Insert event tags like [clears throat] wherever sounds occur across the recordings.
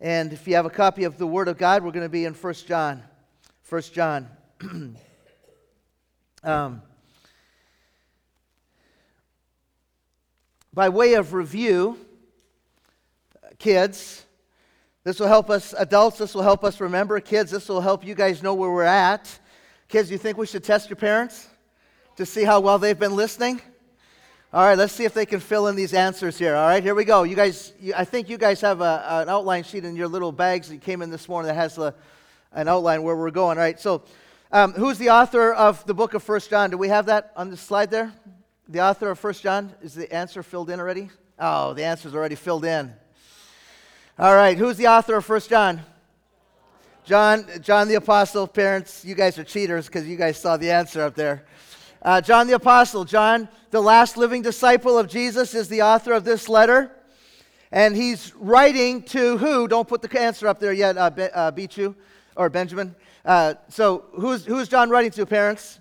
And if you have a copy of the Word of God, we're going to be in 1 John. 1 John. [clears throat] um, by way of review, kids, this will help us, adults, this will help us remember. Kids, this will help you guys know where we're at. Kids, you think we should test your parents to see how well they've been listening? All right, let's see if they can fill in these answers here. All right, here we go. You guys, you, I think you guys have a, an outline sheet in your little bags that came in this morning that has a, an outline where we're going. All right, so um, who's the author of the book of First John? Do we have that on the slide there? The author of First John? Is the answer filled in already? Oh, the answer's already filled in. All right, who's the author of First John? John, John the Apostle. Parents, you guys are cheaters because you guys saw the answer up there. Uh, John the Apostle, John, the last living disciple of Jesus, is the author of this letter. And he's writing to who? Don't put the answer up there yet, uh, Be, uh, Bichu or Benjamin. Uh, so, who's, who's John writing to, parents?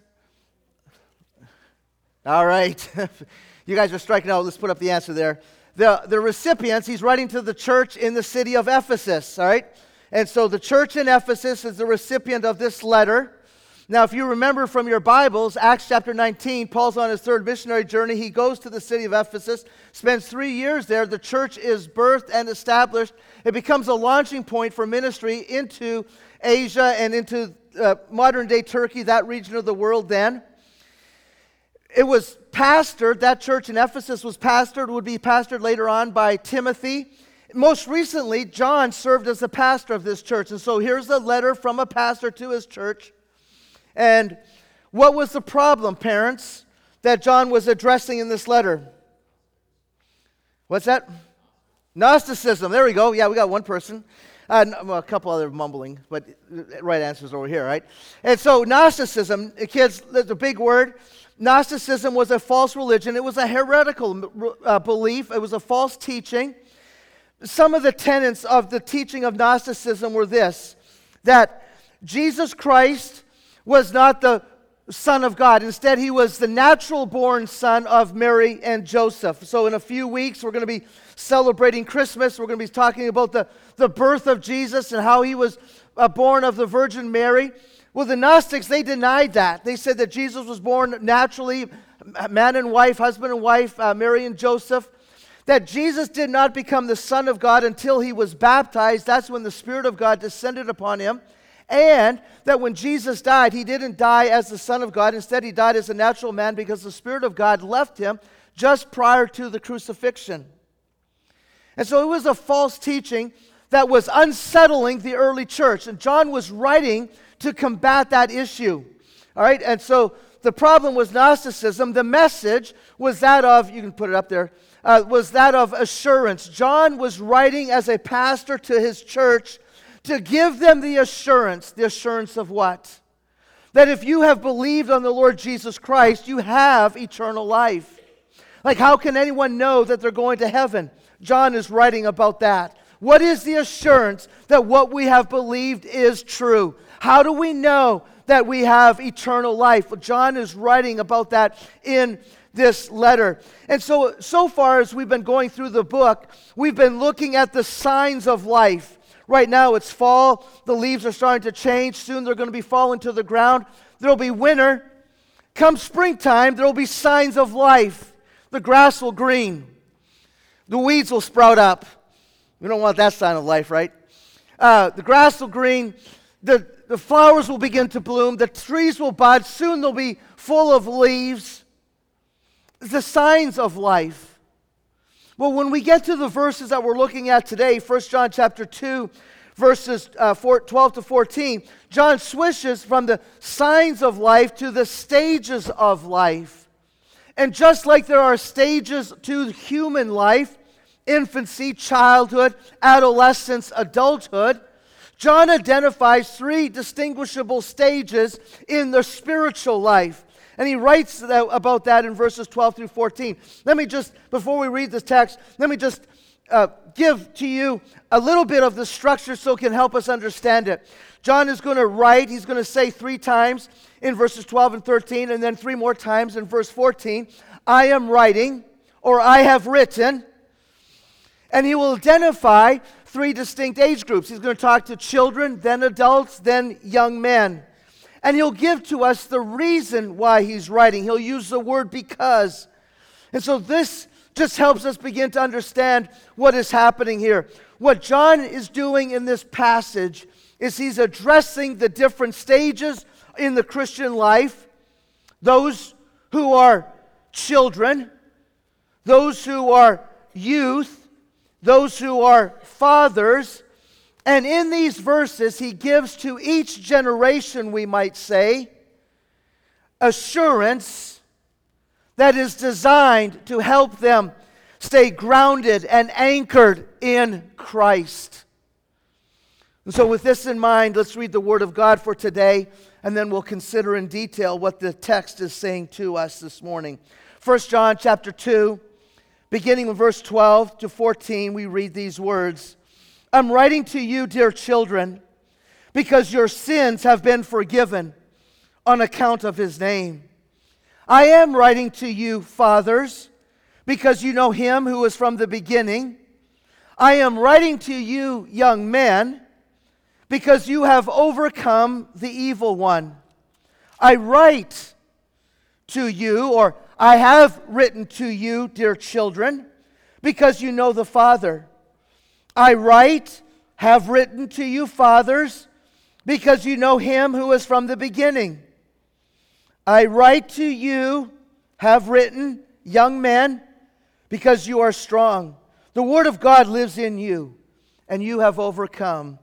All right. [laughs] you guys are striking out. Let's put up the answer there. The, the recipients, he's writing to the church in the city of Ephesus, all right? And so the church in Ephesus is the recipient of this letter. Now, if you remember from your Bibles, Acts chapter 19, Paul's on his third missionary journey. He goes to the city of Ephesus, spends three years there. The church is birthed and established. It becomes a launching point for ministry into Asia and into uh, modern day Turkey, that region of the world then it was pastored, that church in Ephesus was pastored, would be pastored later on by Timothy. Most recently, John served as the pastor of this church. And so here's a letter from a pastor to his church. And what was the problem, parents, that John was addressing in this letter? What's that? Gnosticism. There we go. Yeah, we got one person. Uh, a couple other mumbling, but right answers over here, right? And so, Gnosticism, kids, that's a big word. Gnosticism was a false religion, it was a heretical uh, belief, it was a false teaching. Some of the tenets of the teaching of Gnosticism were this that Jesus Christ was not the Son of God. Instead, he was the natural born son of Mary and Joseph. So, in a few weeks, we're going to be celebrating Christmas. We're going to be talking about the, the birth of Jesus and how he was uh, born of the Virgin Mary. Well, the Gnostics, they denied that. They said that Jesus was born naturally, man and wife, husband and wife, uh, Mary and Joseph. That Jesus did not become the Son of God until he was baptized. That's when the Spirit of God descended upon him. And that when Jesus died, he didn't die as the Son of God. Instead, he died as a natural man because the Spirit of God left him just prior to the crucifixion. And so it was a false teaching that was unsettling the early church. And John was writing to combat that issue. All right, and so the problem was Gnosticism. The message was that of, you can put it up there, uh, was that of assurance. John was writing as a pastor to his church to give them the assurance. The assurance of what? That if you have believed on the Lord Jesus Christ, you have eternal life. Like, how can anyone know that they're going to heaven? John is writing about that. What is the assurance that what we have believed is true? How do we know that we have eternal life? Well, John is writing about that in this letter. And so, so far as we've been going through the book, we've been looking at the signs of life. Right now it's fall, the leaves are starting to change. Soon they're going to be falling to the ground. There'll be winter. Come springtime, there'll be signs of life. The grass will green, the weeds will sprout up. We don't want that sign of life, right? Uh, the grass will green, the, the flowers will begin to bloom, the trees will bud, soon they'll be full of leaves. The signs of life. Well, when we get to the verses that we're looking at today, 1 John chapter 2, verses uh, 4, 12 to 14, John switches from the signs of life to the stages of life. And just like there are stages to human life, infancy, childhood, adolescence, adulthood, John identifies three distinguishable stages in the spiritual life. And he writes about that in verses 12 through 14. Let me just, before we read this text, let me just uh, give to you a little bit of the structure so it can help us understand it. John is going to write, he's going to say three times in verses 12 and 13, and then three more times in verse 14, I am writing, or I have written. And he will identify three distinct age groups. He's going to talk to children, then adults, then young men. And he'll give to us the reason why he's writing. He'll use the word because. And so this just helps us begin to understand what is happening here. What John is doing in this passage is he's addressing the different stages in the Christian life those who are children, those who are youth, those who are fathers. And in these verses, he gives to each generation, we might say, assurance that is designed to help them stay grounded and anchored in Christ. And so, with this in mind, let's read the Word of God for today, and then we'll consider in detail what the text is saying to us this morning. 1 John chapter 2, beginning with verse 12 to 14, we read these words I'm writing to you, dear children, because your sins have been forgiven on account of his name. I am writing to you, fathers, because you know him who is from the beginning. I am writing to you, young men because you have overcome the evil one. I write to you, or I have written to you, dear children, because you know the Father. I write, have written to you, fathers, because you know him who is from the beginning. I write to you, have written, young men, because you are strong. The word of God lives in you, and you have overcome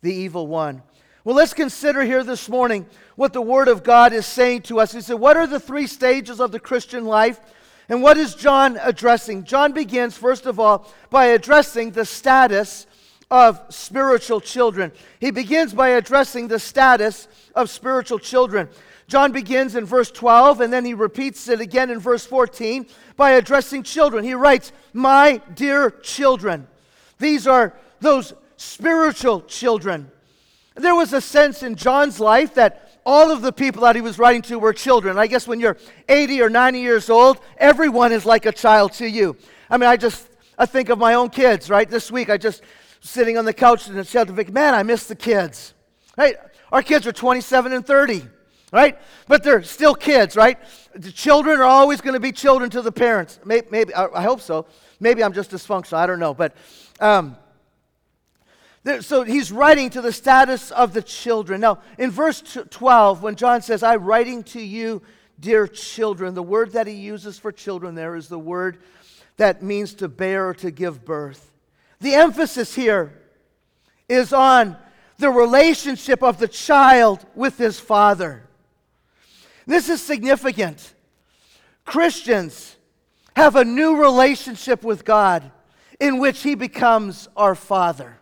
the evil one. Well, let's consider here this morning what the Word of God is saying to us. He said, What are the three stages of the Christian life? And what is John addressing? John begins, first of all, by addressing the status of spiritual children. He begins by addressing the status of spiritual children. John begins in verse 12 and then he repeats it again in verse 14 by addressing children. He writes, My dear children. These are those spiritual children. There was a sense in John's life that all of the people that he was writing to were children. I guess when you're 80 or 90 years old, everyone is like a child to you. I mean, I just I think of my own kids, right? This week I just sitting on the couch and said to Vic, man, I miss the kids. Right? Our kids are 27 and 30, right? But they're still kids, right? The children are always going to be children to the parents. Maybe, maybe I hope so. Maybe I'm just dysfunctional. I don't know. But um, so he's writing to the status of the children. Now, in verse 12, when John says, I'm writing to you, dear children, the word that he uses for children there is the word that means to bear or to give birth. The emphasis here is on the relationship of the child with his father. This is significant. Christians have a new relationship with God in which he becomes our father.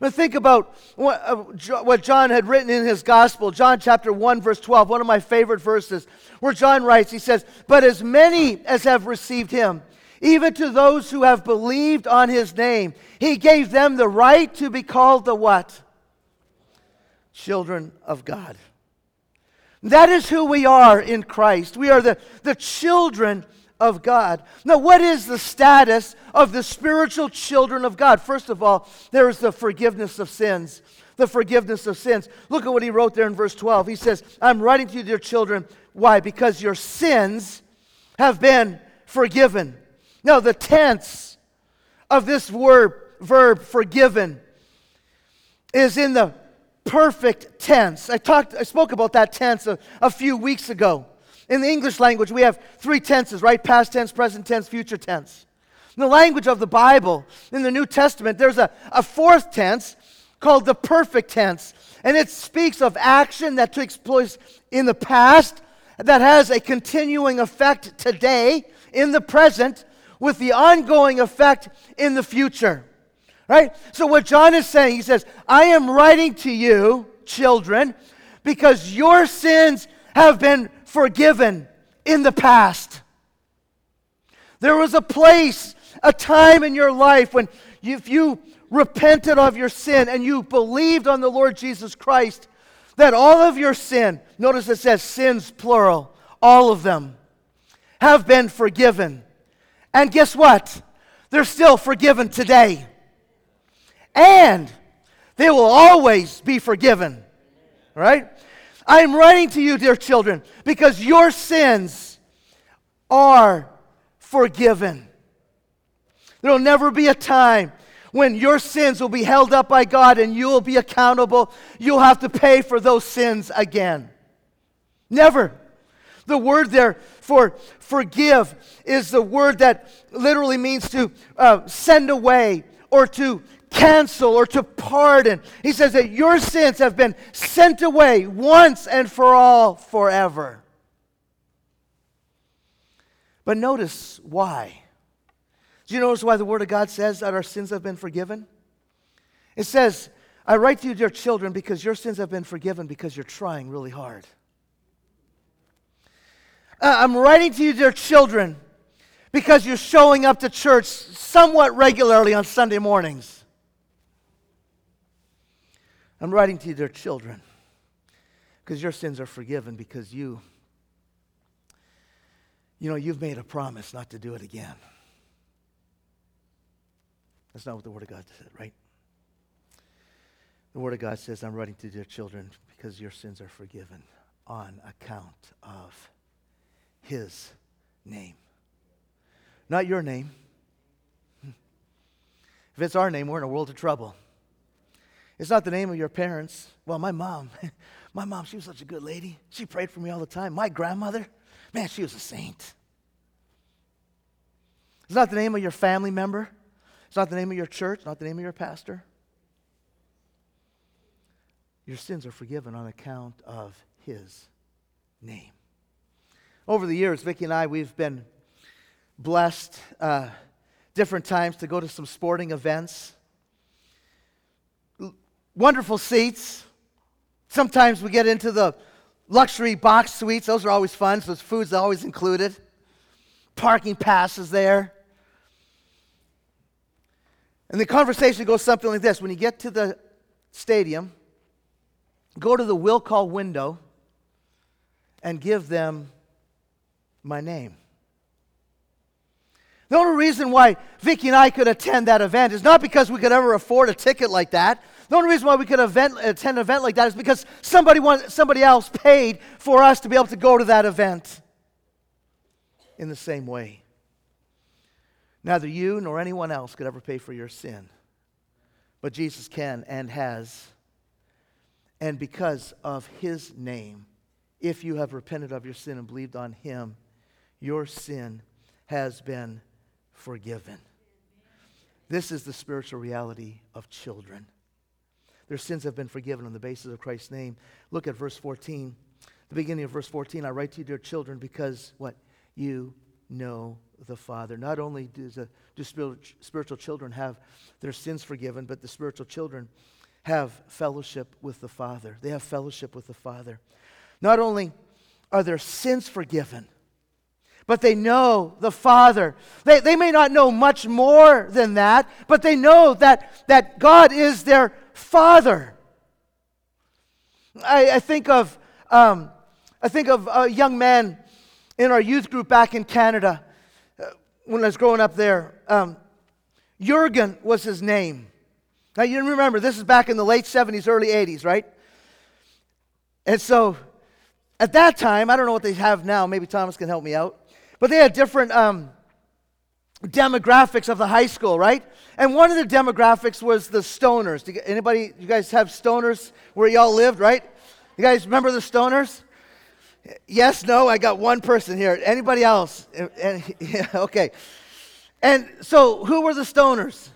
But think about what, uh, John had written in his gospel, John chapter 1, verse 12, one of my favorite verses, where John writes, he says, But as many as have received him, even to those who have believed on his name, he gave them the right to be called the what? Children of God. That is who we are in Christ. We are the, the children of God. Now, what is the status of the spiritual children of God? First of all, there is the forgiveness of sins. The forgiveness of sins. Look at what he wrote there in verse 12. He says, I'm writing to you, dear children. Why? Because your sins have been forgiven. Now, the tense of this word, verb, forgiven, is in the perfect tense. I talked, I spoke about that tense a, a few weeks ago. In the English language, we have three tenses, right? Past tense, present tense, future tense. In the language of the Bible, in the New Testament, there's a, a fourth tense called the perfect tense. And it speaks of action that takes place in the past that has a continuing effect today, in the present, with the ongoing effect in the future. Right? So, what John is saying, he says, I am writing to you, children, because your sins have been forgiven in the past. There was a place, a time in your life when if you repented of your sin and you believed on the Lord Jesus Christ, that all of your sin, notice it says sins plural, all of them, have been forgiven. And guess what? They're still forgiven today. and they will always be forgiven. Right? I am writing to you, dear children, because your sins are forgiven. There will never be a time when your sins will be held up by God and you will be accountable. You'll have to pay for those sins again. Never. The word there for forgive is the word that literally means to uh, send away or to cancel or to pardon. He says that your sins have been sent away once and for all forever. But notice why. Do you notice why the Word of God says that our sins have been forgiven? It says, I write to you, dear children, because your sins have been forgiven because you're trying really hard. Uh, I'm writing to you, dear children, because you're showing up to church somewhat regularly on Sunday mornings. I'm writing to you, dear children, because your sins are forgiven because you, you know, you've made a promise not to do it again. That's not what the Word of God said, right? The Word of God says, I'm writing to dear children because your sins are forgiven on account of His name. Not your name. [laughs] If it's our name, we're in a world of trouble. It's not the name of your parents. Well, my mom, [laughs] my mom, she was such a good lady. She prayed for me all the time. My grandmother, man, she was a saint. It's not the name of your family member. It's not the name of your church, not the name of your pastor. Your sins are forgiven on account of his name. Over the years, Vicki and I, we've been blessed uh, different times to go to some sporting events. Wonderful seats. Sometimes we get into the luxury box suites. Those are always fun, so food's always included. Parking passes there. And the conversation goes something like this When you get to the stadium, go to the will call window and give them my name. The only reason why Vicki and I could attend that event is not because we could ever afford a ticket like that. The only reason why we could event, attend an event like that is because somebody, want, somebody else paid for us to be able to go to that event in the same way. Neither you nor anyone else could ever pay for your sin. But Jesus can and has. And because of his name, if you have repented of your sin and believed on him, your sin has been forgiven. This is the spiritual reality of children. Their sins have been forgiven on the basis of Christ's name. Look at verse 14. The beginning of verse 14 I write to you, dear children, because what? You know the Father. Not only do, the, do spiritual children have their sins forgiven, but the spiritual children have fellowship with the Father. They have fellowship with the Father. Not only are their sins forgiven, but they know the Father. They, they may not know much more than that, but they know that, that God is their Father. I, I think of um, I think of a young man in our youth group back in Canada when I was growing up there. Um, Jurgen was his name. Now, you remember, this is back in the late 70s, early 80s, right? And so, at that time, I don't know what they have now. Maybe Thomas can help me out. But they had different um, demographics of the high school, right? And one of the demographics was the stoners. Anybody, you guys have stoners where y'all lived, right? You guys remember the stoners? Yes, no, I got one person here. Anybody else? [laughs] Yeah, okay. And so, who were the stoners?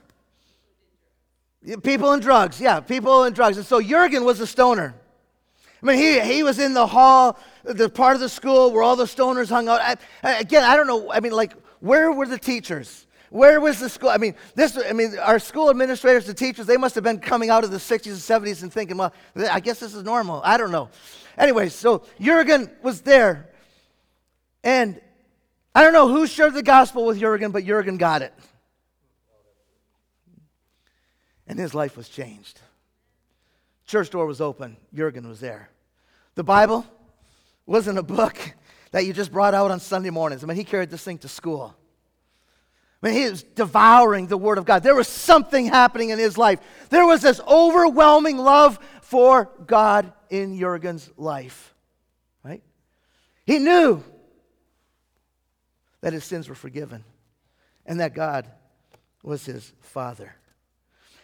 People in drugs. Yeah, people in drugs. And so, Jurgen was a stoner. I mean, he, he was in the hall, the part of the school where all the stoners hung out. I, again, I don't know. I mean, like, where were the teachers? Where was the school? I mean, this. I mean, our school administrators, the teachers, they must have been coming out of the 60s and 70s and thinking, well, I guess this is normal. I don't know. Anyway, so Jurgen was there. And I don't know who shared the gospel with Jurgen, but Jurgen got it. And his life was changed. Church door was open. Jurgen was there. The Bible wasn't a book that you just brought out on Sunday mornings. I mean, he carried this thing to school. I mean, he was devouring the Word of God. There was something happening in his life. There was this overwhelming love for God in Jurgen's life, right? He knew that his sins were forgiven and that God was his Father.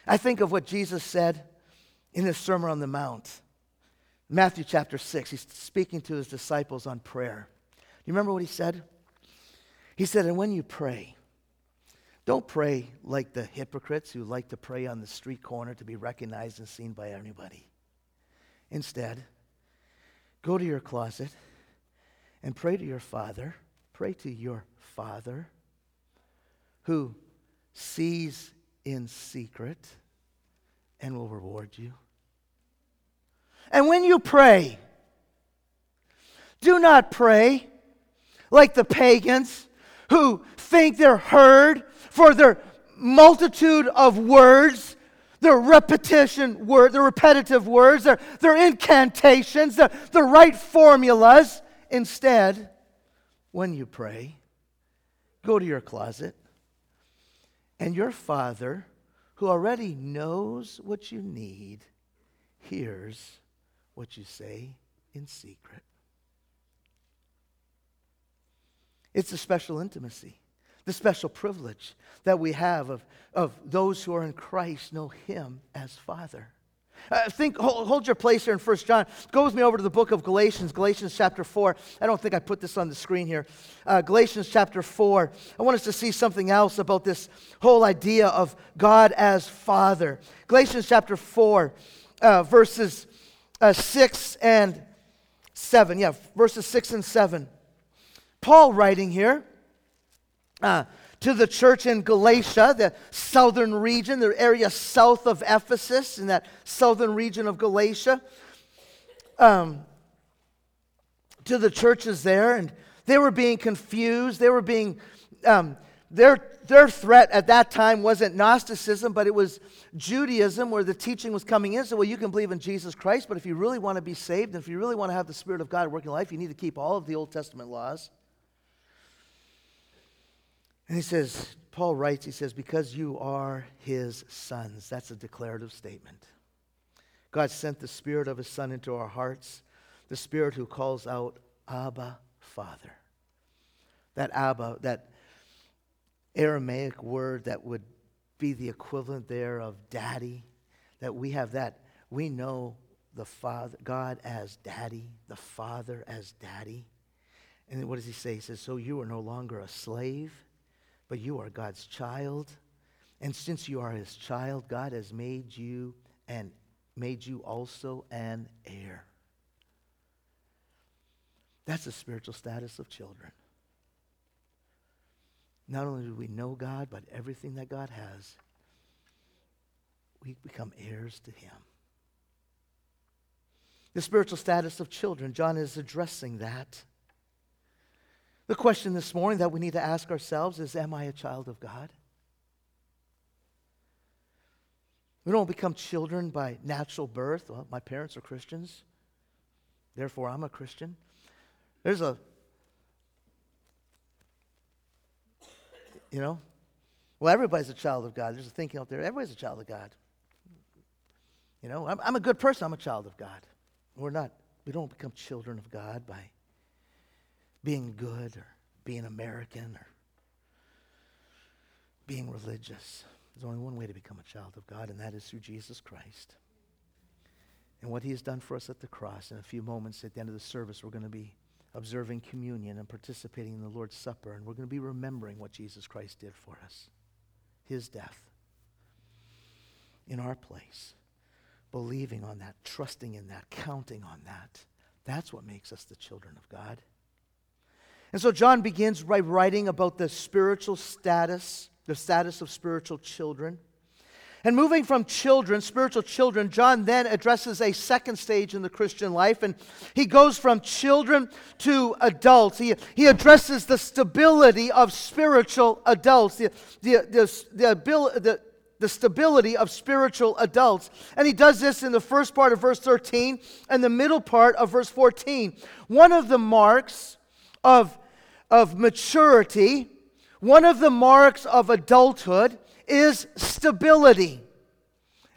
I think of what Jesus said in his Sermon on the Mount. Matthew chapter 6, he's speaking to his disciples on prayer. You remember what he said? He said, And when you pray, don't pray like the hypocrites who like to pray on the street corner to be recognized and seen by everybody. Instead, go to your closet and pray to your Father. Pray to your Father who sees in secret and will reward you. And when you pray, do not pray like the pagans who think they're heard for their multitude of words, their repetition word, their repetitive words, their, their incantations, the, the right formulas. Instead, when you pray, go to your closet, and your Father, who already knows what you need, hears what you say in secret. It's a special intimacy, the special privilege that we have of, of those who are in Christ know Him as Father. Uh, think, hold, hold, your place here in 1 John. Go with me over to the book of Galatians, Galatians chapter 4. I don't think I put this on the screen here. Uh, Galatians chapter 4. I want us to see something else about this whole idea of God as Father. Galatians chapter 4, uh, verses uh, 6 and 7. Yeah, verses 6 and 7. Paul writing here uh, to the church in Galatia, the southern region, the area south of Ephesus, in that southern region of Galatia, um, to the churches there, and they were being confused. They were being, um, their, their threat at that time wasn't Gnosticism, but it was Judaism, where the teaching was coming in. So, well, you can believe in Jesus Christ, but if you really want to be saved, and if you really want to have the Spirit of God working in life, you need to keep all of the Old Testament laws. And he says, Paul writes, he says, because you are his sons. That's a declarative statement. God sent the Spirit of his Son into our hearts, the Spirit who calls out, Abba, Father. That Abba, that Aramaic word that would be the equivalent there of daddy, that we have that. We know the Father, God as daddy, the Father as daddy. And what does he say? He says, So you are no longer a slave but you are God's child. And since you are his child, God has made you and made you also an heir. That's the spiritual status of children. Not only do we know God, but everything that God has, we become heirs to him. The spiritual status of children, John is addressing that. The question this morning that we need to ask ourselves is Am I a child of God? We don't become children by natural birth. Well, my parents are Christians, therefore I'm a Christian. There's a, you know, well, everybody's a child of God. There's a thinking out there everybody's a child of God. You know, I'm, I'm a good person, I'm a child of God. We're not, we don't become children of God by being good or being American or being religious. There's only one way to become a child of God, and that is through Jesus Christ. And what he has done for us at the cross. In a few moments at the end of the service, we're going to be observing communion and participating in the Lord's Supper, and we're going to be remembering what Jesus Christ did for us his death in our place, believing on that, trusting in that, counting on that. That's what makes us the children of God. And so John begins by writing about the spiritual status, the status of spiritual children. And moving from children, spiritual children, John then addresses a second stage in the Christian life. And he goes from children to adults. He, he addresses the stability of spiritual adults, the, the, the, the, the, the stability of spiritual adults. And he does this in the first part of verse 13 and the middle part of verse 14. One of the marks of, of maturity, one of the marks of adulthood is stability.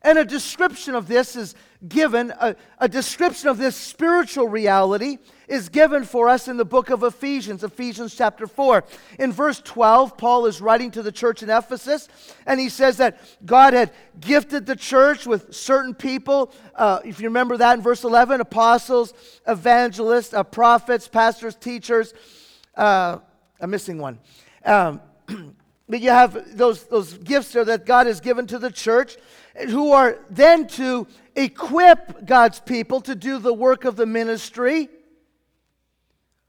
And a description of this is given, a, a, description of this spiritual reality is given for us in the book of Ephesians, Ephesians chapter 4. In verse 12, Paul is writing to the church in Ephesus, and he says that God had gifted the church with certain people. Uh, if you remember that in verse 11, apostles, evangelists, uh, prophets, pastors, teachers. Uh, I'm missing one. Um, [clears throat] but you have those, those gifts there that God has given to the church who are then to equip God's people to do the work of the ministry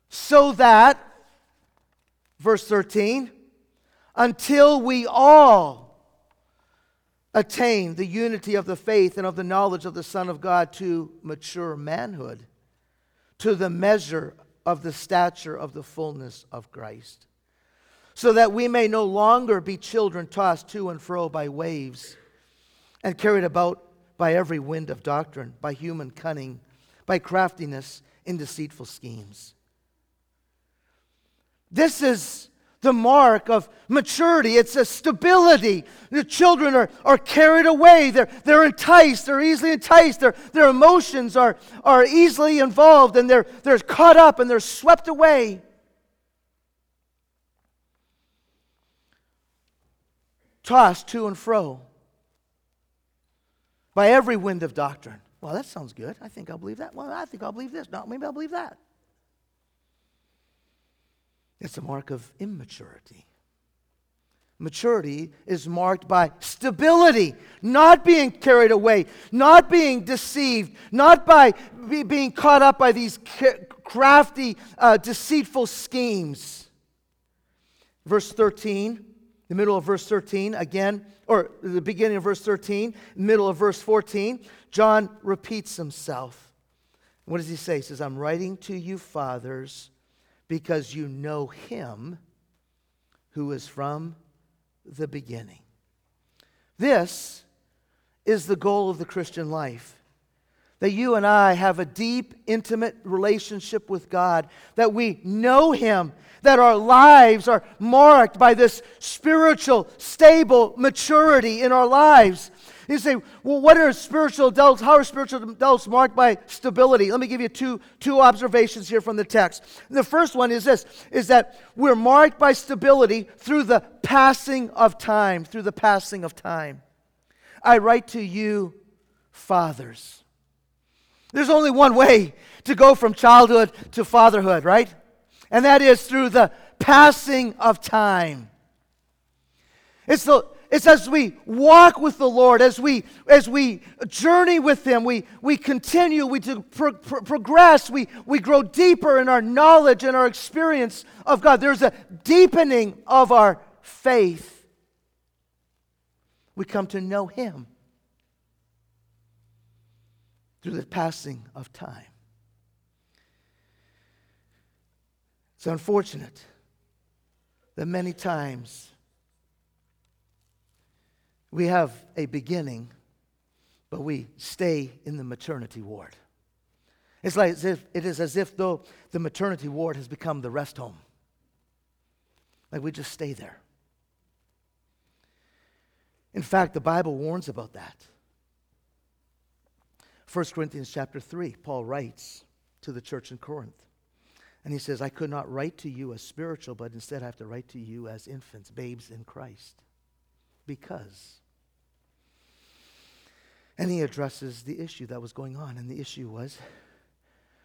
so that, verse 13, until we all attain the unity of the faith and of the knowledge of the Son of God to mature manhood, to the measure of the stature of the fullness of Christ, so that we may no longer be children tossed to and fro by waves and carried about by every wind of doctrine, by human cunning, by craftiness in deceitful schemes. This is the mark of maturity. It's a stability. The children are, are carried away. They're, they're enticed. They're easily enticed. Their, their emotions are, are easily involved and they're, they're caught up and they're swept away. Tossed to and fro by every wind of doctrine. Well, that sounds good. I think I'll believe that. Well, I think I'll believe this. No, maybe I'll believe that. It's a mark of immaturity. Maturity is marked by stability, not being carried away, not being deceived, not by be, being caught up by these crafty, uh, deceitful schemes. Verse 13, the middle of verse 13, again, or the beginning of verse 13, middle of verse 14, John repeats himself. What does he say? He says, I'm writing to you, fathers, because you know him who is from the beginning. This is the goal of the Christian life. That you and I have a deep, intimate relationship with God, that we know Him, that our lives are marked by this spiritual, stable maturity in our lives. You say, well, what are spiritual adults? How are spiritual adults marked by stability? Let me give you two, two observations here from the text. The first one is this is that we're marked by stability through the passing of time, through the passing of time. I write to you, fathers. There's only one way to go from childhood to fatherhood, right? And that is through the passing of time. It's, the, it's as we walk with the Lord, as we, as we journey with Him, we, we continue, we pro- pro- progress, we, we grow deeper in our knowledge and our experience of God. There's a deepening of our faith. We come to know Him through the passing of time. It's unfortunate that many times we have a beginning, but we stay in the maternity ward. It's like as if, it is as if though the maternity ward has become the rest home. Like we just stay there. In fact, the Bible warns about that. 1 Corinthians chapter 3, Paul writes to the church in Corinth. And he says, I could not write to you as spiritual, but instead I have to write to you as infants, babes in Christ. Because. And he addresses the issue that was going on. And the issue was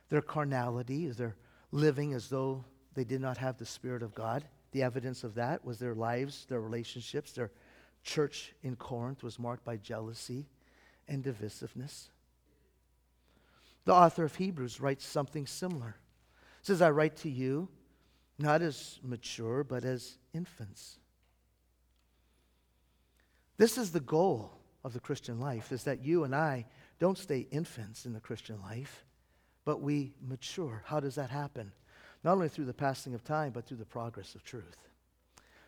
their carnality, their living as though they did not have the Spirit of God. The evidence of that was their lives, their relationships, their church in Corinth was marked by jealousy and divisiveness. The author of Hebrews writes something similar says, I write to you not as mature, but as infants. This is the goal of the Christian life, is that you and I don't stay infants in the Christian life, but we mature. How does that happen? Not only through the passing of time, but through the progress of truth.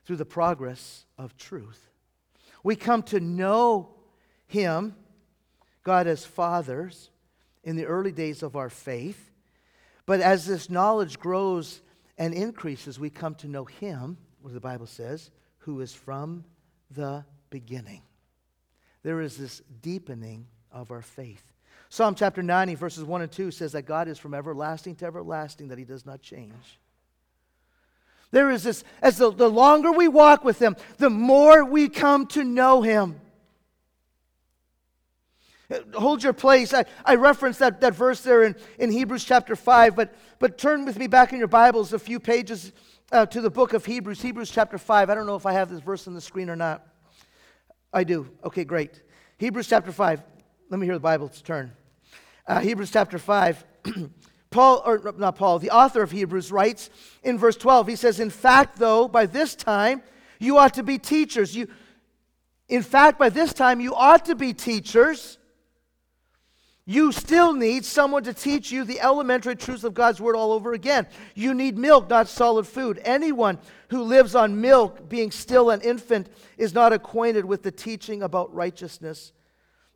Through the progress of truth. We come to know Him, God as fathers, in the early days of our faith. But as this knowledge grows and increases, we come to know Him what the Bible says, who is from the beginning. There is this deepening of our faith. Psalm chapter 90, verses 1 and 2 says that God is from everlasting to everlasting, that he does not change. There is this, as the, the longer we walk with him, the more we come to know him. Hold your place. I, I referenced that, that verse there in, in Hebrews chapter 5, but, but turn with me back in your Bibles a few pages uh, to the book of Hebrews, Hebrews chapter 5. I don't know if I have this verse on the screen or not. I do. Okay, great. Hebrews chapter 5. Let me hear the Bible turn. Uh, Hebrews chapter 5. [clears throat] Paul, or not Paul, the author of Hebrews writes in verse 12, he says, In fact, though, by this time you ought to be teachers. You, in fact, by this time you ought to be teachers you still need someone to teach you the elementary truths of God's Word all over again. You need milk, not solid food. Anyone who lives on milk, being still an infant, is not acquainted with the teaching about righteousness.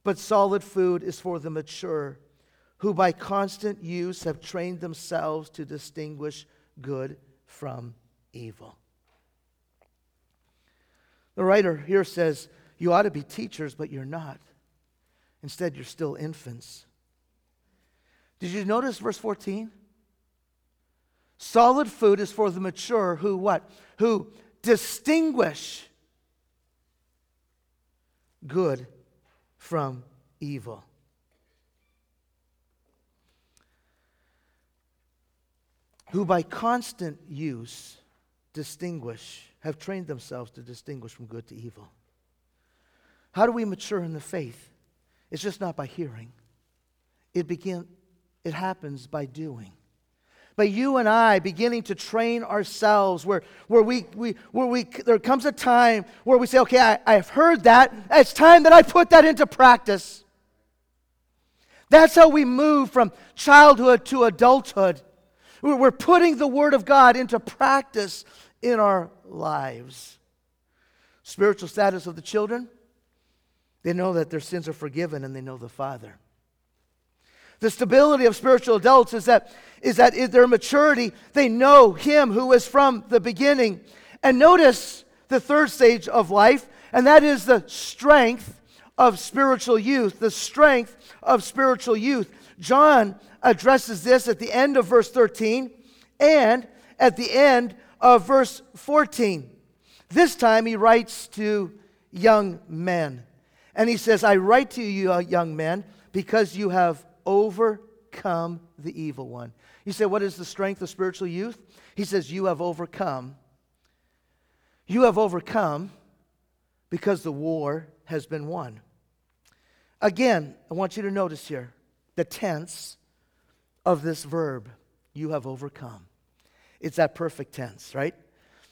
But solid food is for the mature, who by constant use have trained themselves to distinguish good from evil. The writer here says, You ought to be teachers, but you're not. Instead, you're still infants. Did you notice verse 14? Solid food is for the mature who what? Who distinguish good from evil. Who by constant use distinguish, have trained themselves to distinguish from good to evil. How do we mature in the faith? It's just not by hearing. It, begin, it happens by doing. By you and I beginning to train ourselves, where, where, we, we, where we, there comes a time where we say, okay, I, I've heard that. It's time that I put that into practice. That's how we move from childhood to adulthood. We're putting the Word of God into practice in our lives. Spiritual status of the children they know that their sins are forgiven and they know the Father. The stability of spiritual adults is that, is that in their maturity, they know Him who is from the beginning. And notice the third stage of life, and that is the strength of spiritual youth. The strength of spiritual youth. John addresses this at the end of verse 13 and at the end of verse 14. This time he writes to young men. And he says, I write to you, uh, young men, because you have overcome the evil one. You say, What is the strength of spiritual youth? He says, You have overcome. You have overcome because the war has been won. Again, I want you to notice here the tense of this verb, you have overcome. It's that perfect tense, right?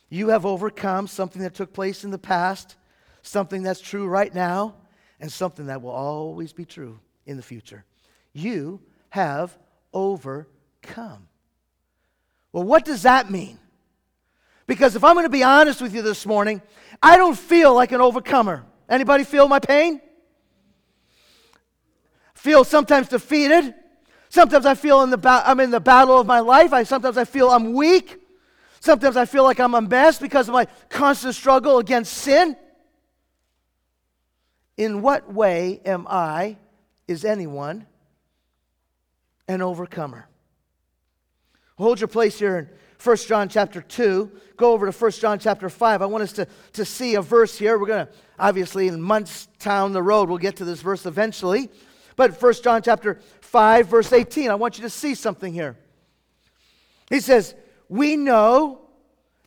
You have overcome something that took place in the past, something that's true right now, and something that will always be true in the future. You have overcome. Well, what does that mean? Because if I'm going to be honest with you this morning, I don't feel like an overcomer. Anybody feel my pain? Feel sometimes defeated. Sometimes I feel in the ba- I'm in the battle of my life. I sometimes I feel I'm weak. Sometimes I feel like I'm a mess because of my constant struggle against sin. In what way am I, is anyone, an overcomer? Hold your place here in 1 John chapter 2. Go over to 1 John chapter 5. I want us to, to see a verse here. We're going to, obviously, in months down the road, we'll get to this verse eventually. But 1 John chapter 5, verse 18, I want you to see something here. He says, We know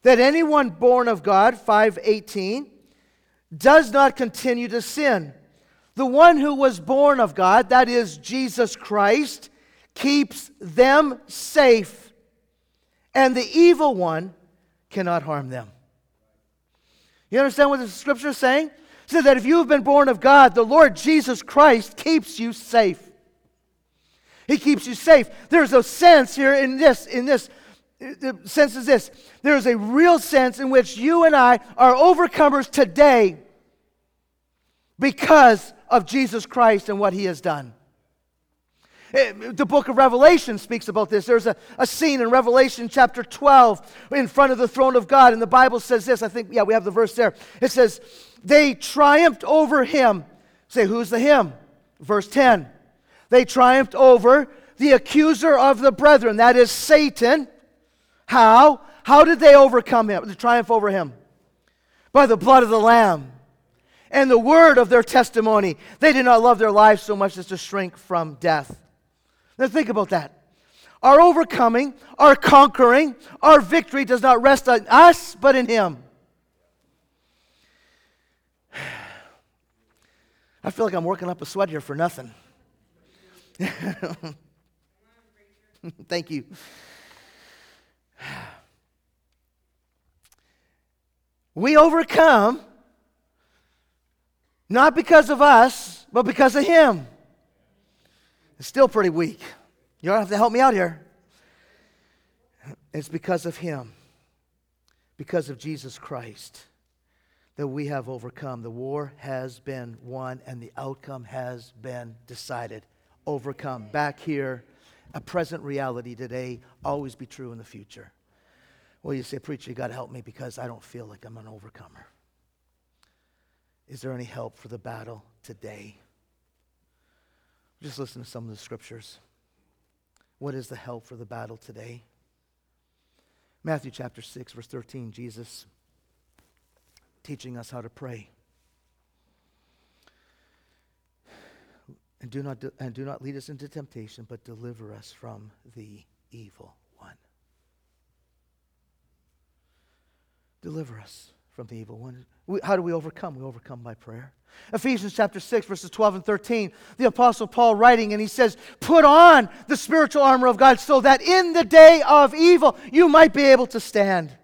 that anyone born of God, 518, does not continue to sin. The one who was born of God, that is Jesus Christ, keeps them safe, and the evil one cannot harm them. You understand what the scripture is saying? It says that if you have been born of God, the Lord Jesus Christ keeps you safe. He keeps you safe. There's a sense here in this, in this, the sense is this. There is a real sense in which you and I are overcomers today because of Jesus Christ and what he has done. Eh, the book of Revelation speaks about this. There's a, a scene in Revelation chapter 12 in front of the throne of God, and the Bible says this. I think, yeah, we have the verse there. It says, They triumphed over him. Say, who's the him? Verse 10. They triumphed over the accuser of the brethren, that is Satan. How? How did they overcome him, to triumph over him? By the blood of the Lamb and the word of their testimony. They did not love their lives so much as to shrink from death. Now think about that. Our overcoming, our conquering, our victory does not rest on us, but in Him. [sighs] I feel like I'm working up a sweat here for nothing. [laughs] Thank you. [sighs] We overcome not because of us, but because of Him. It's still pretty weak. You don't have to help me out here. It's because of Him, because of Jesus Christ, that we have overcome. The war has been won, and the outcome has been decided. Overcome. Back here, a present reality today, always be true in the future. Well, you say, Preacher, you got to help me because I don't feel like I'm an overcomer. Is there any help for the battle today? Just listen to some of the scriptures. What is the help for the battle today? Matthew chapter 6, verse 13, Jesus teaching us how to pray. And do not, and do not lead us into temptation, but deliver us from the evil one. Deliver us from the evil one. How do we overcome? We overcome by prayer. Ephesians chapter 6, verses 12 and 13, the Apostle Paul writing, and he says, Put on the spiritual armor of God so that in the day of evil you might be able to stand.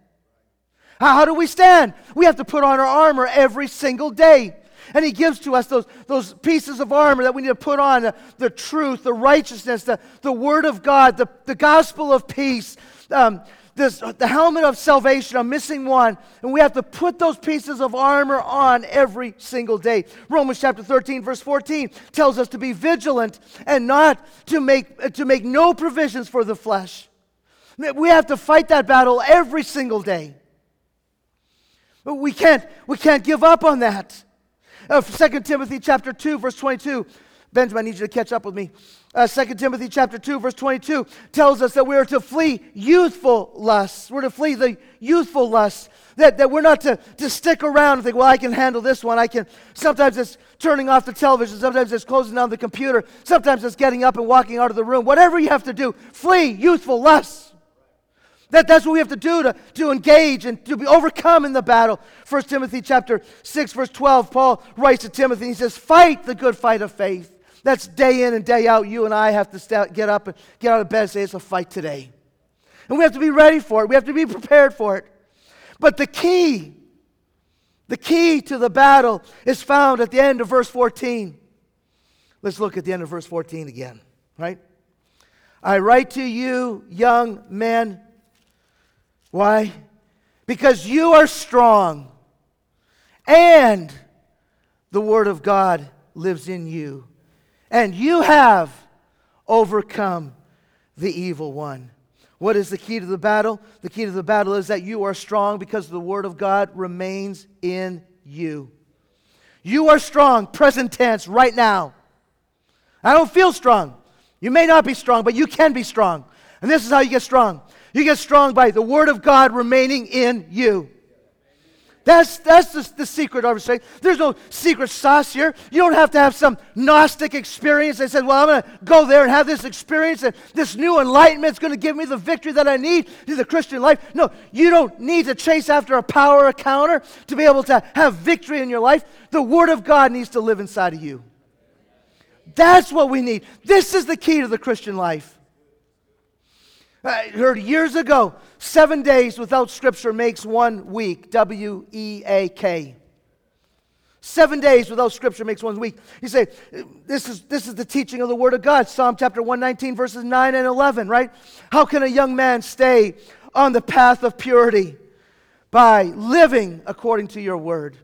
How, how do we stand? We have to put on our armor every single day. And he gives to us those, those pieces of armor that we need to put on the, the truth, the righteousness, the, the word of God, the, the gospel of peace, um, this, the helmet of salvation. I'm missing one. And we have to put those pieces of armor on every single day. Romans chapter 13, verse 14 tells us to be vigilant and not to make, to make no provisions for the flesh. We have to fight that battle every single day. But we can't, we can't give up on that. Uh, 2 Timothy chapter 2, verse 22. Benjamin, I need you to catch up with me uh, 2 Timothy chapter 2, verse 22 tells us that we are to flee youthful lusts. We're to flee the youthful lusts. That, that we're not to, to stick around and think, well, I can handle this one. I can. Sometimes it's turning off the television. Sometimes it's closing down the computer. Sometimes it's getting up and walking out of the room. Whatever you have to do, flee youthful lusts. That, that's what we have to do to, to engage and to be overcome in the battle. 1 Timothy chapter 6, verse 12, Paul writes to Timothy, he says, Fight the good fight of faith. That's day in and day out. You and I have to start, get up and get out of bed and say, it's a fight today. And we have to be ready for it. We have to be prepared for it. But the key, the key to the battle is found at the end of verse 14. Let's look at the end of verse 14 again, right? I write to you, young men. Why? Because you are strong and the Word of God lives in you and you have overcome the evil one. What is the key to the battle? The key to the battle is that you are strong because the word of God remains in you. You are strong, present tense, right now. I don't feel strong. You may not be strong, but you can be strong. And this is how you get strong. You get strong by the word of God remaining in you. That's, that's the, the secret of strength. There's no secret sauce here. You don't have to have some Gnostic experience They said, Well, I'm going to go there and have this experience, and this new enlightenment is going to give me the victory that I need to the Christian life. No, you don't need to chase after a power encounter to be able to have victory in your life. The Word of God needs to live inside of you. That's what we need. This is the key to the Christian life. Uh, I heard years ago seven days without Scripture makes one week. W E A K. Seven days without Scripture makes one week. You say, this is, this is the teaching of the Word of God. Psalm chapter 119, verses 9 and 11, right? How can a young man stay on the path of purity? By living according to your Word.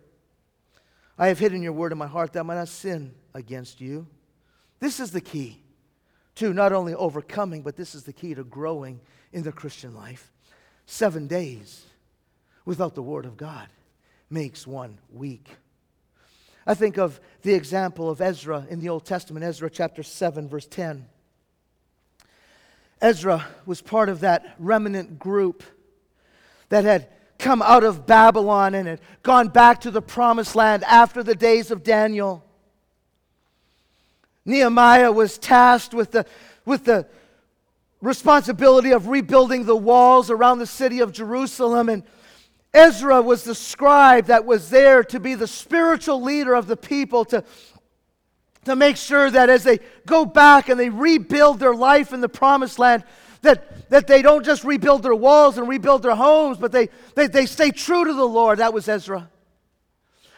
I have hidden your Word in my heart that I might not sin against you. This is the key to not only overcoming, but this is the key to growing in the Christian life. Seven days without the Word of God makes one weak. I think of the example of Ezra in the Old Testament, Ezra chapter 7, verse 10. Ezra was part of that remnant group that had come out of Babylon and had gone back to the promised land after the days of Daniel. Nehemiah was tasked with the, with the responsibility of rebuilding the walls around the city of Jerusalem. And Ezra was the scribe that was there to be the spiritual leader of the people, to, to make sure that as they go back and they rebuild their life in the promised land, that, that they don't just rebuild their walls and rebuild their homes, but they, they, they stay true to the Lord. That was Ezra.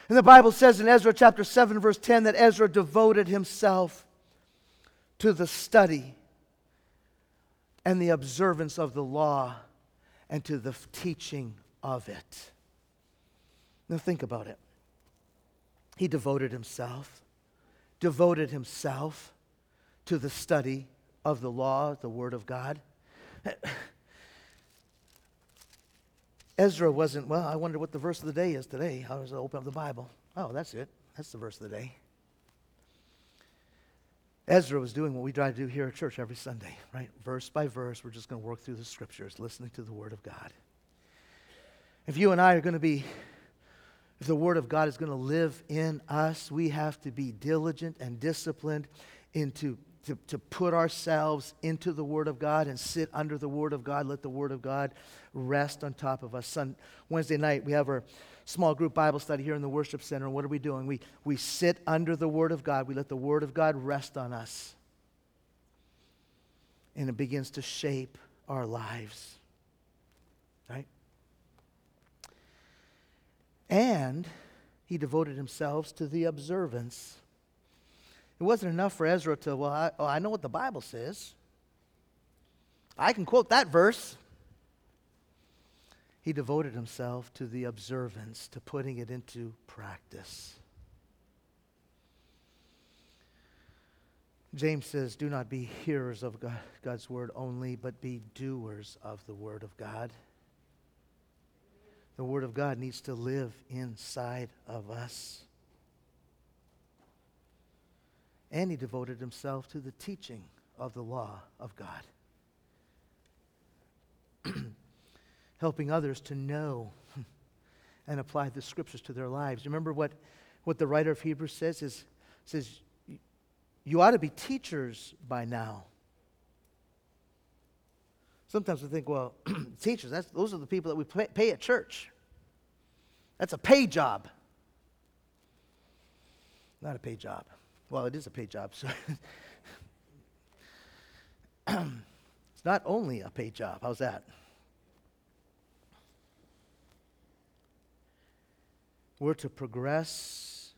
And the Bible says in Ezra chapter 7, verse 10, that Ezra devoted himself to the study and the observance of the law and to the teaching of it. Now, think about it. He devoted himself, devoted himself to the study of the law, the Word of God. [clears throat] Ezra wasn't, well, I wonder what the verse of the day is today. How does I open up the Bible? Oh, that's it. That's the verse of the day. Ezra was doing what we try to do here at church every Sunday, right? Verse by verse, we're just going to work through the scriptures, listening to the Word of God. If you and I are going to be, if the Word of God is going to live in us, we have to be diligent and disciplined into to, to put ourselves into the Word of God and sit under the Word of God. Let the Word of God rest on top of us. Sun, Wednesday night, we have our small group Bible study here in the worship center. What are we doing? We, we sit under the Word of God. We let the Word of God rest on us. And it begins to shape our lives. Right? And he devoted himself to the observance it wasn't enough for Ezra to, well, I, oh, I know what the Bible says. I can quote that verse. He devoted himself to the observance, to putting it into practice. James says, Do not be hearers of God's word only, but be doers of the word of God. The word of God needs to live inside of us and he devoted himself to the teaching of the law of God, [clears throat] helping others to know [laughs] and apply the scriptures to their lives. Remember what, what the writer of Hebrews says is says you ought to be teachers by now. Sometimes we think, well, [clears throat] teachers, that's, those are the people that we pay, pay at church. That's a pay job. Not a pay job. Well, it is a paid job, so [coughs] it's not only a paid job. How's that? We're to progress.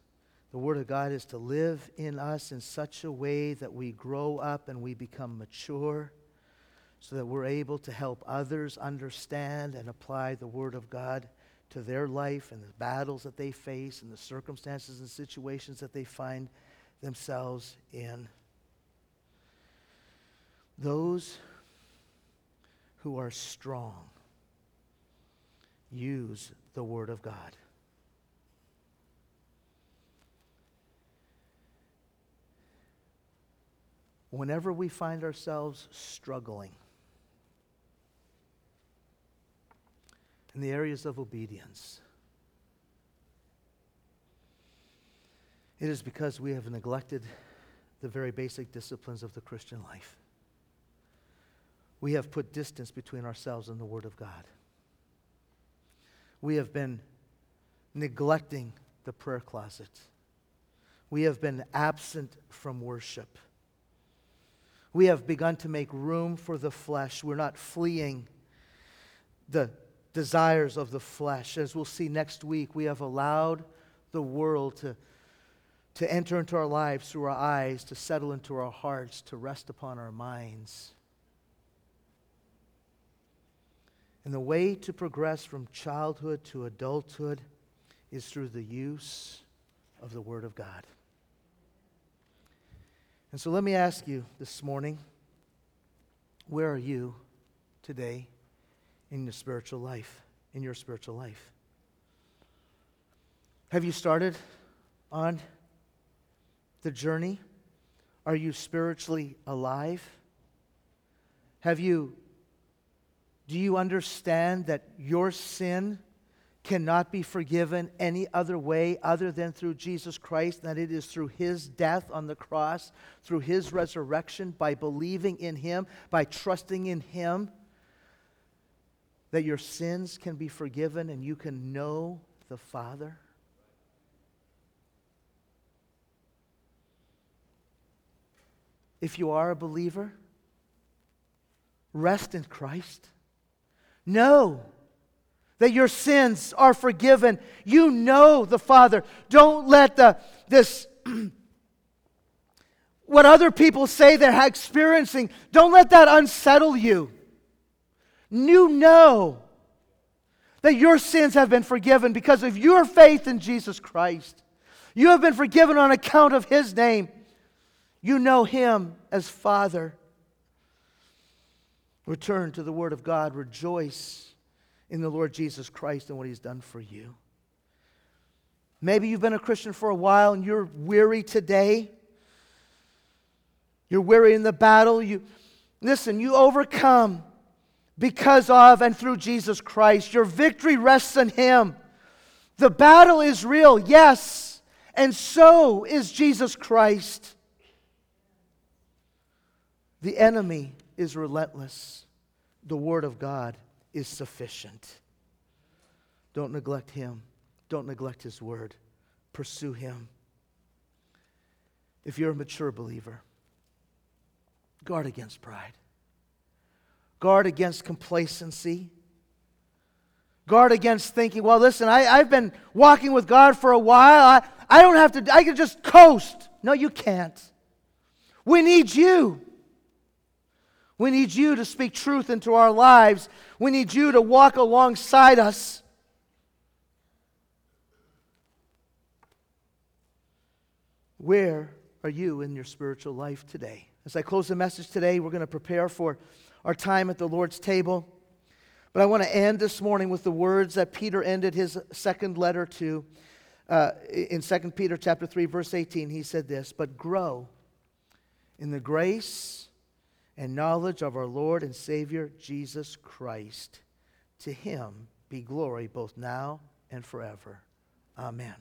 The Word of God is to live in us in such a way that we grow up and we become mature so that we're able to help others understand and apply the Word of God to their life and the battles that they face and the circumstances and situations that they find themselves in. Those who are strong use the Word of God. Whenever we find ourselves struggling in the areas of obedience, It is because we have neglected the very basic disciplines of the Christian life. We have put distance between ourselves and the Word of God. We have been neglecting the prayer closet. We have been absent from worship. We have begun to make room for the flesh. We're not fleeing the desires of the flesh. As we'll see next week, we have allowed the world to to enter into our lives through our eyes, to settle into our hearts, to rest upon our minds. And the way to progress from childhood to adulthood is through the use of the Word of God. And so let me ask you this morning Where are you today in your spiritual life? In your spiritual life? Have you started on the journey? Are you spiritually alive? Have you do you understand that your sin cannot be forgiven any other way other than through Jesus Christ, that it is through his death on the cross, through his resurrection, by believing in him, by trusting in him, that your sins can be forgiven and you can know the Father? If you are a believer, rest in Christ. Know that your sins are forgiven. You know the Father. Don't let the, this, [clears throat] what other people say they're experiencing, don't let that unsettle you. You know that your sins have been forgiven because of your faith in Jesus Christ. You have been forgiven on account of His name. You know Him as Father. Return to the Word of God. Rejoice in the Lord Jesus Christ and what He's done for you. Maybe you've been a Christian for a while and you're weary today. You're weary in the battle. You listen, you overcome because of and through Jesus Christ. Your victory rests in Him. The battle is real, yes, and so is Jesus Christ. The enemy is relentless. The Word of God is sufficient. Don't neglect Him. Don't neglect His Word. Pursue Him. If you're a mature believer, guard against pride, guard against complacency. Guard against thinking, well, listen, I, I've been walking with God for a while. I, I don't have to, I can just coast. No, you can't. We need you. We need you to speak truth into our lives. We need you to walk alongside us. Where are you in your spiritual life today? As I close the message today, we're going to prepare for our time at the Lord's table. But I want to end this morning with the words that Peter ended his second letter to. Uh, in 2 Peter chapter 3, verse 18, he said this, but grow in the grace and knowledge of our Lord and Savior Jesus Christ. To him be glory both now and forever. Amen.